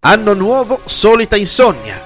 Anno nuovo, solita insonnia.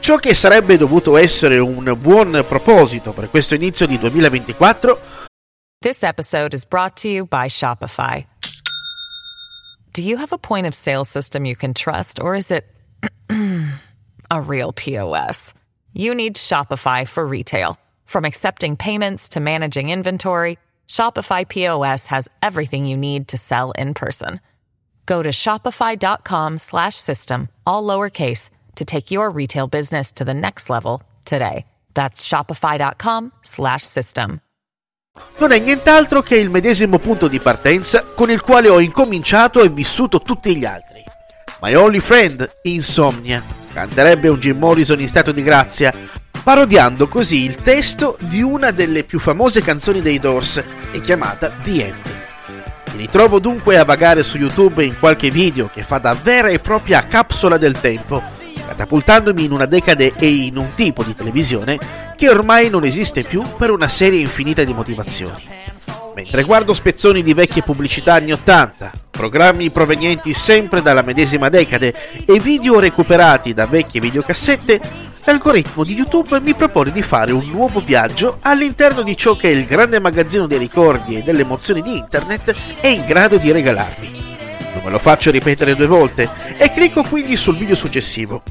Ciò che sarebbe dovuto essere un buon proposito per questo inizio di 2024 This episode is brought to you by Shopify. Do you have a point of sale system you can trust, or is it a real POS? You need Shopify for retail. From accepting payments to managing inventory, Shopify POS has everything you need to sell in person. Go to shopify.com/system all lowercase to take your retail business to the next level today. That's shopify.com/system. non è nient'altro che il medesimo punto di partenza con il quale ho incominciato e vissuto tutti gli altri. My Only Friend, Insomnia, canterebbe un Jim Morrison in stato di grazia, parodiando così il testo di una delle più famose canzoni dei Doors, e chiamata The End. Mi ritrovo dunque a vagare su YouTube in qualche video che fa da vera e propria capsula del tempo, catapultandomi in una decade e in un tipo di televisione che ormai non esiste più per una serie infinita di motivazioni. Mentre guardo spezzoni di vecchie pubblicità anni 80, programmi provenienti sempre dalla medesima decade e video recuperati da vecchie videocassette, l'algoritmo di YouTube mi propone di fare un nuovo viaggio all'interno di ciò che il grande magazzino dei ricordi e delle emozioni di Internet è in grado di regalarmi. Non me lo faccio ripetere due volte e clicco quindi sul video successivo.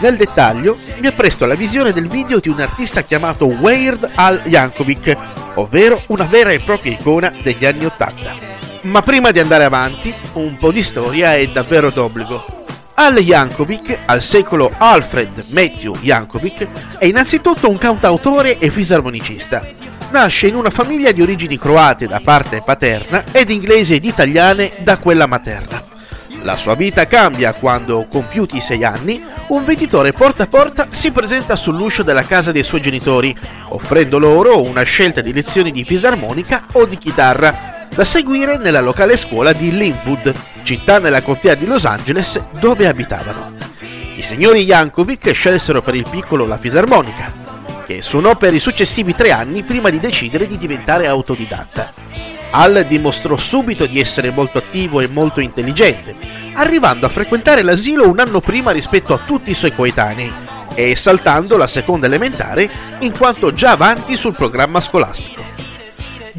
Nel dettaglio mi appresto alla visione del video di un artista chiamato Weird Al Yankovic, ovvero una vera e propria icona degli anni Ottanta. Ma prima di andare avanti, un po' di storia è davvero d'obbligo. Al Yankovic, al secolo Alfred Matthew Yankovic, è innanzitutto un cantautore e fisarmonicista. Nasce in una famiglia di origini croate da parte paterna ed inglesi ed italiane da quella materna. La sua vita cambia quando, compiuti i sei anni, un venditore porta a porta si presenta sull'uscio della casa dei suoi genitori, offrendo loro una scelta di lezioni di fisarmonica o di chitarra, da seguire nella locale scuola di Linwood, città nella contea di Los Angeles dove abitavano. I signori Yankovic scelsero per il piccolo la fisarmonica, che suonò per i successivi tre anni prima di decidere di diventare autodidatta. Al dimostrò subito di essere molto attivo e molto intelligente, arrivando a frequentare l'asilo un anno prima rispetto a tutti i suoi coetanei e saltando la seconda elementare in quanto già avanti sul programma scolastico.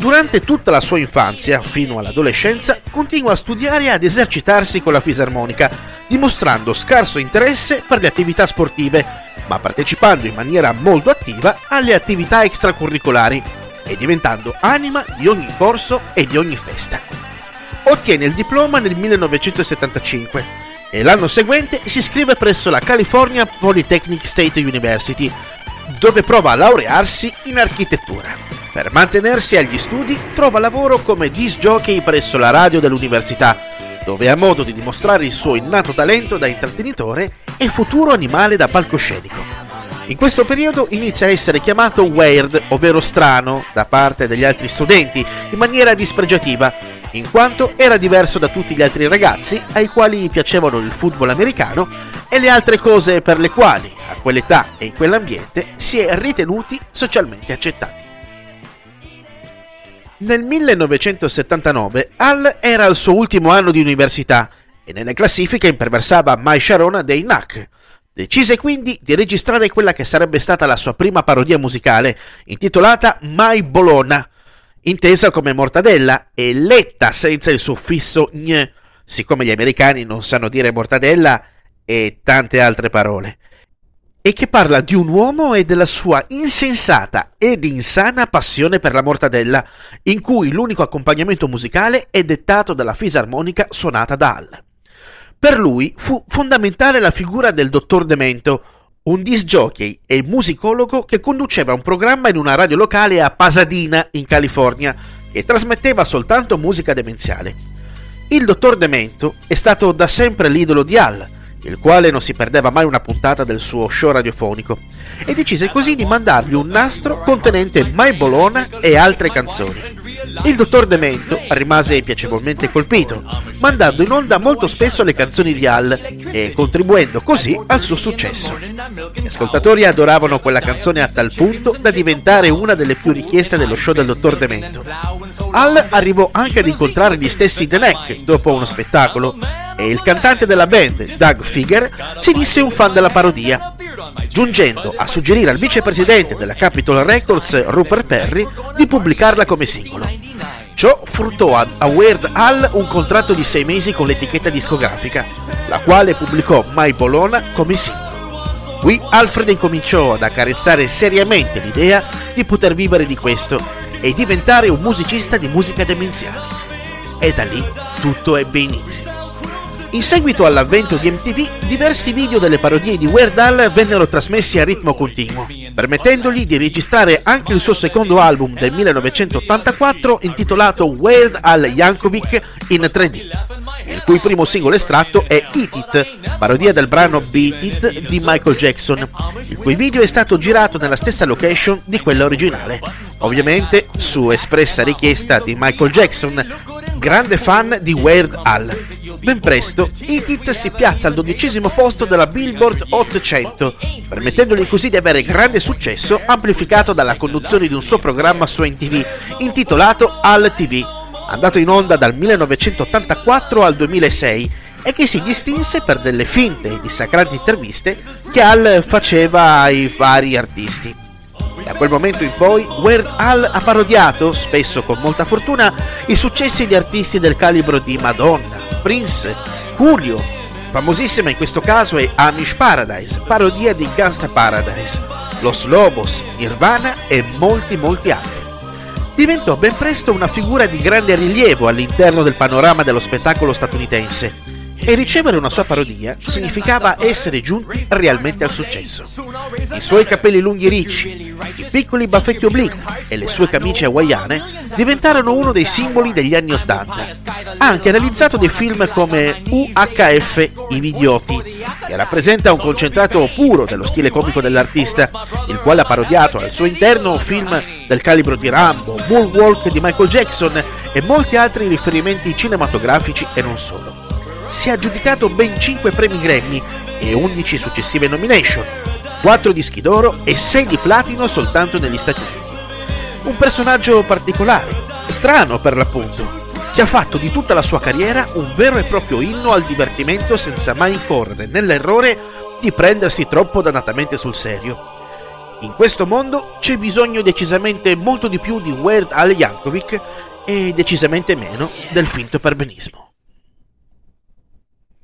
Durante tutta la sua infanzia, fino all'adolescenza, continua a studiare e ad esercitarsi con la fisarmonica, dimostrando scarso interesse per le attività sportive, ma partecipando in maniera molto attiva alle attività extracurricolari e diventando anima di ogni corso e di ogni festa. Ottiene il diploma nel 1975 e l'anno seguente si iscrive presso la California Polytechnic State University, dove prova a laurearsi in architettura. Per mantenersi agli studi trova lavoro come disc jockey presso la radio dell'università, dove ha modo di dimostrare il suo innato talento da intrattenitore e futuro animale da palcoscenico. In questo periodo inizia a essere chiamato weird, ovvero strano, da parte degli altri studenti, in maniera dispregiativa, in quanto era diverso da tutti gli altri ragazzi ai quali piacevano il football americano e le altre cose per le quali, a quell'età e in quell'ambiente, si è ritenuti socialmente accettati. Nel 1979 Al era al suo ultimo anno di università e nelle classifiche imperversava My Sharona dei NAC. Decise quindi di registrare quella che sarebbe stata la sua prima parodia musicale, intitolata My Bologna, intesa come mortadella e letta senza il suffisso gn. Siccome gli americani non sanno dire mortadella, e tante altre parole, e che parla di un uomo e della sua insensata ed insana passione per la mortadella, in cui l'unico accompagnamento musicale è dettato dalla fisarmonica suonata da Hall. Per lui fu fondamentale la figura del dottor Demento, un disc jockey e musicologo che conduceva un programma in una radio locale a Pasadena, in California, e trasmetteva soltanto musica demenziale. Il dottor Demento è stato da sempre l'idolo di Hall, il quale non si perdeva mai una puntata del suo show radiofonico, e decise così di mandargli un nastro contenente My Bologna e altre canzoni. Il dottor Demento rimase piacevolmente colpito, mandando in onda molto spesso le canzoni di Hal e contribuendo così al suo successo. Gli ascoltatori adoravano quella canzone a tal punto da diventare una delle più richieste dello show del dottor Demento. Hal arrivò anche ad incontrare gli stessi The Neck dopo uno spettacolo e il cantante della band, Doug Figger, si disse un fan della parodia, giungendo a suggerire al vicepresidente della Capitol Records, Rupert Perry, di pubblicarla come singolo. Ciò fruttò a Weird Al un contratto di sei mesi con l'etichetta discografica, la quale pubblicò My Bologna come singolo. Qui Alfred incominciò ad accarezzare seriamente l'idea di poter vivere di questo e diventare un musicista di musica demenziale. E da lì tutto ebbe inizio. In seguito all'avvento di MTV, diversi video delle parodie di Weird Al vennero trasmessi a ritmo continuo, permettendogli di registrare anche il suo secondo album del 1984 intitolato Weird Al Yankovic in 3D, il cui primo singolo estratto è Eat It, parodia del brano Beat It di Michael Jackson, il cui video è stato girato nella stessa location di quella originale, ovviamente su espressa richiesta di Michael Jackson, grande fan di Weird Al. Ben presto, Eat It si piazza al dodicesimo posto della Billboard Hot 100, permettendogli così di avere grande successo amplificato dalla conduzione di un suo programma su NTV intitolato Al TV, andato in onda dal 1984 al 2006 e che si distinse per delle finte e dissacranti interviste che Al faceva ai vari artisti. Da quel momento in poi, Weird Al ha parodiato, spesso con molta fortuna, i successi di artisti del calibro di Madonna, Prince, Julio. Famosissima in questo caso è Amish Paradise, parodia di Gangsta Paradise, Los Lobos, Nirvana e molti molti altri. Diventò ben presto una figura di grande rilievo all'interno del panorama dello spettacolo statunitense e ricevere una sua parodia significava essere giunti realmente al successo. I suoi capelli lunghi ricci, i piccoli baffetti obliqui e le sue camicie hawaiane diventarono uno dei simboli degli anni Ottanta. Ha anche realizzato dei film come UHF I Vidioti, che rappresenta un concentrato puro dello stile comico dell'artista, il quale ha parodiato al suo interno film del calibro di Rambo, Moonwalk di Michael Jackson e molti altri riferimenti cinematografici e non solo si è aggiudicato ben 5 premi Grammy e 11 successive nomination, 4 dischi d'oro e 6 di platino soltanto negli Stati Uniti. Un personaggio particolare, strano per l'appunto, che ha fatto di tutta la sua carriera un vero e proprio inno al divertimento senza mai incorrere nell'errore di prendersi troppo dannatamente sul serio. In questo mondo c'è bisogno decisamente molto di più di Weird Al Yankovic e decisamente meno del finto perbenismo.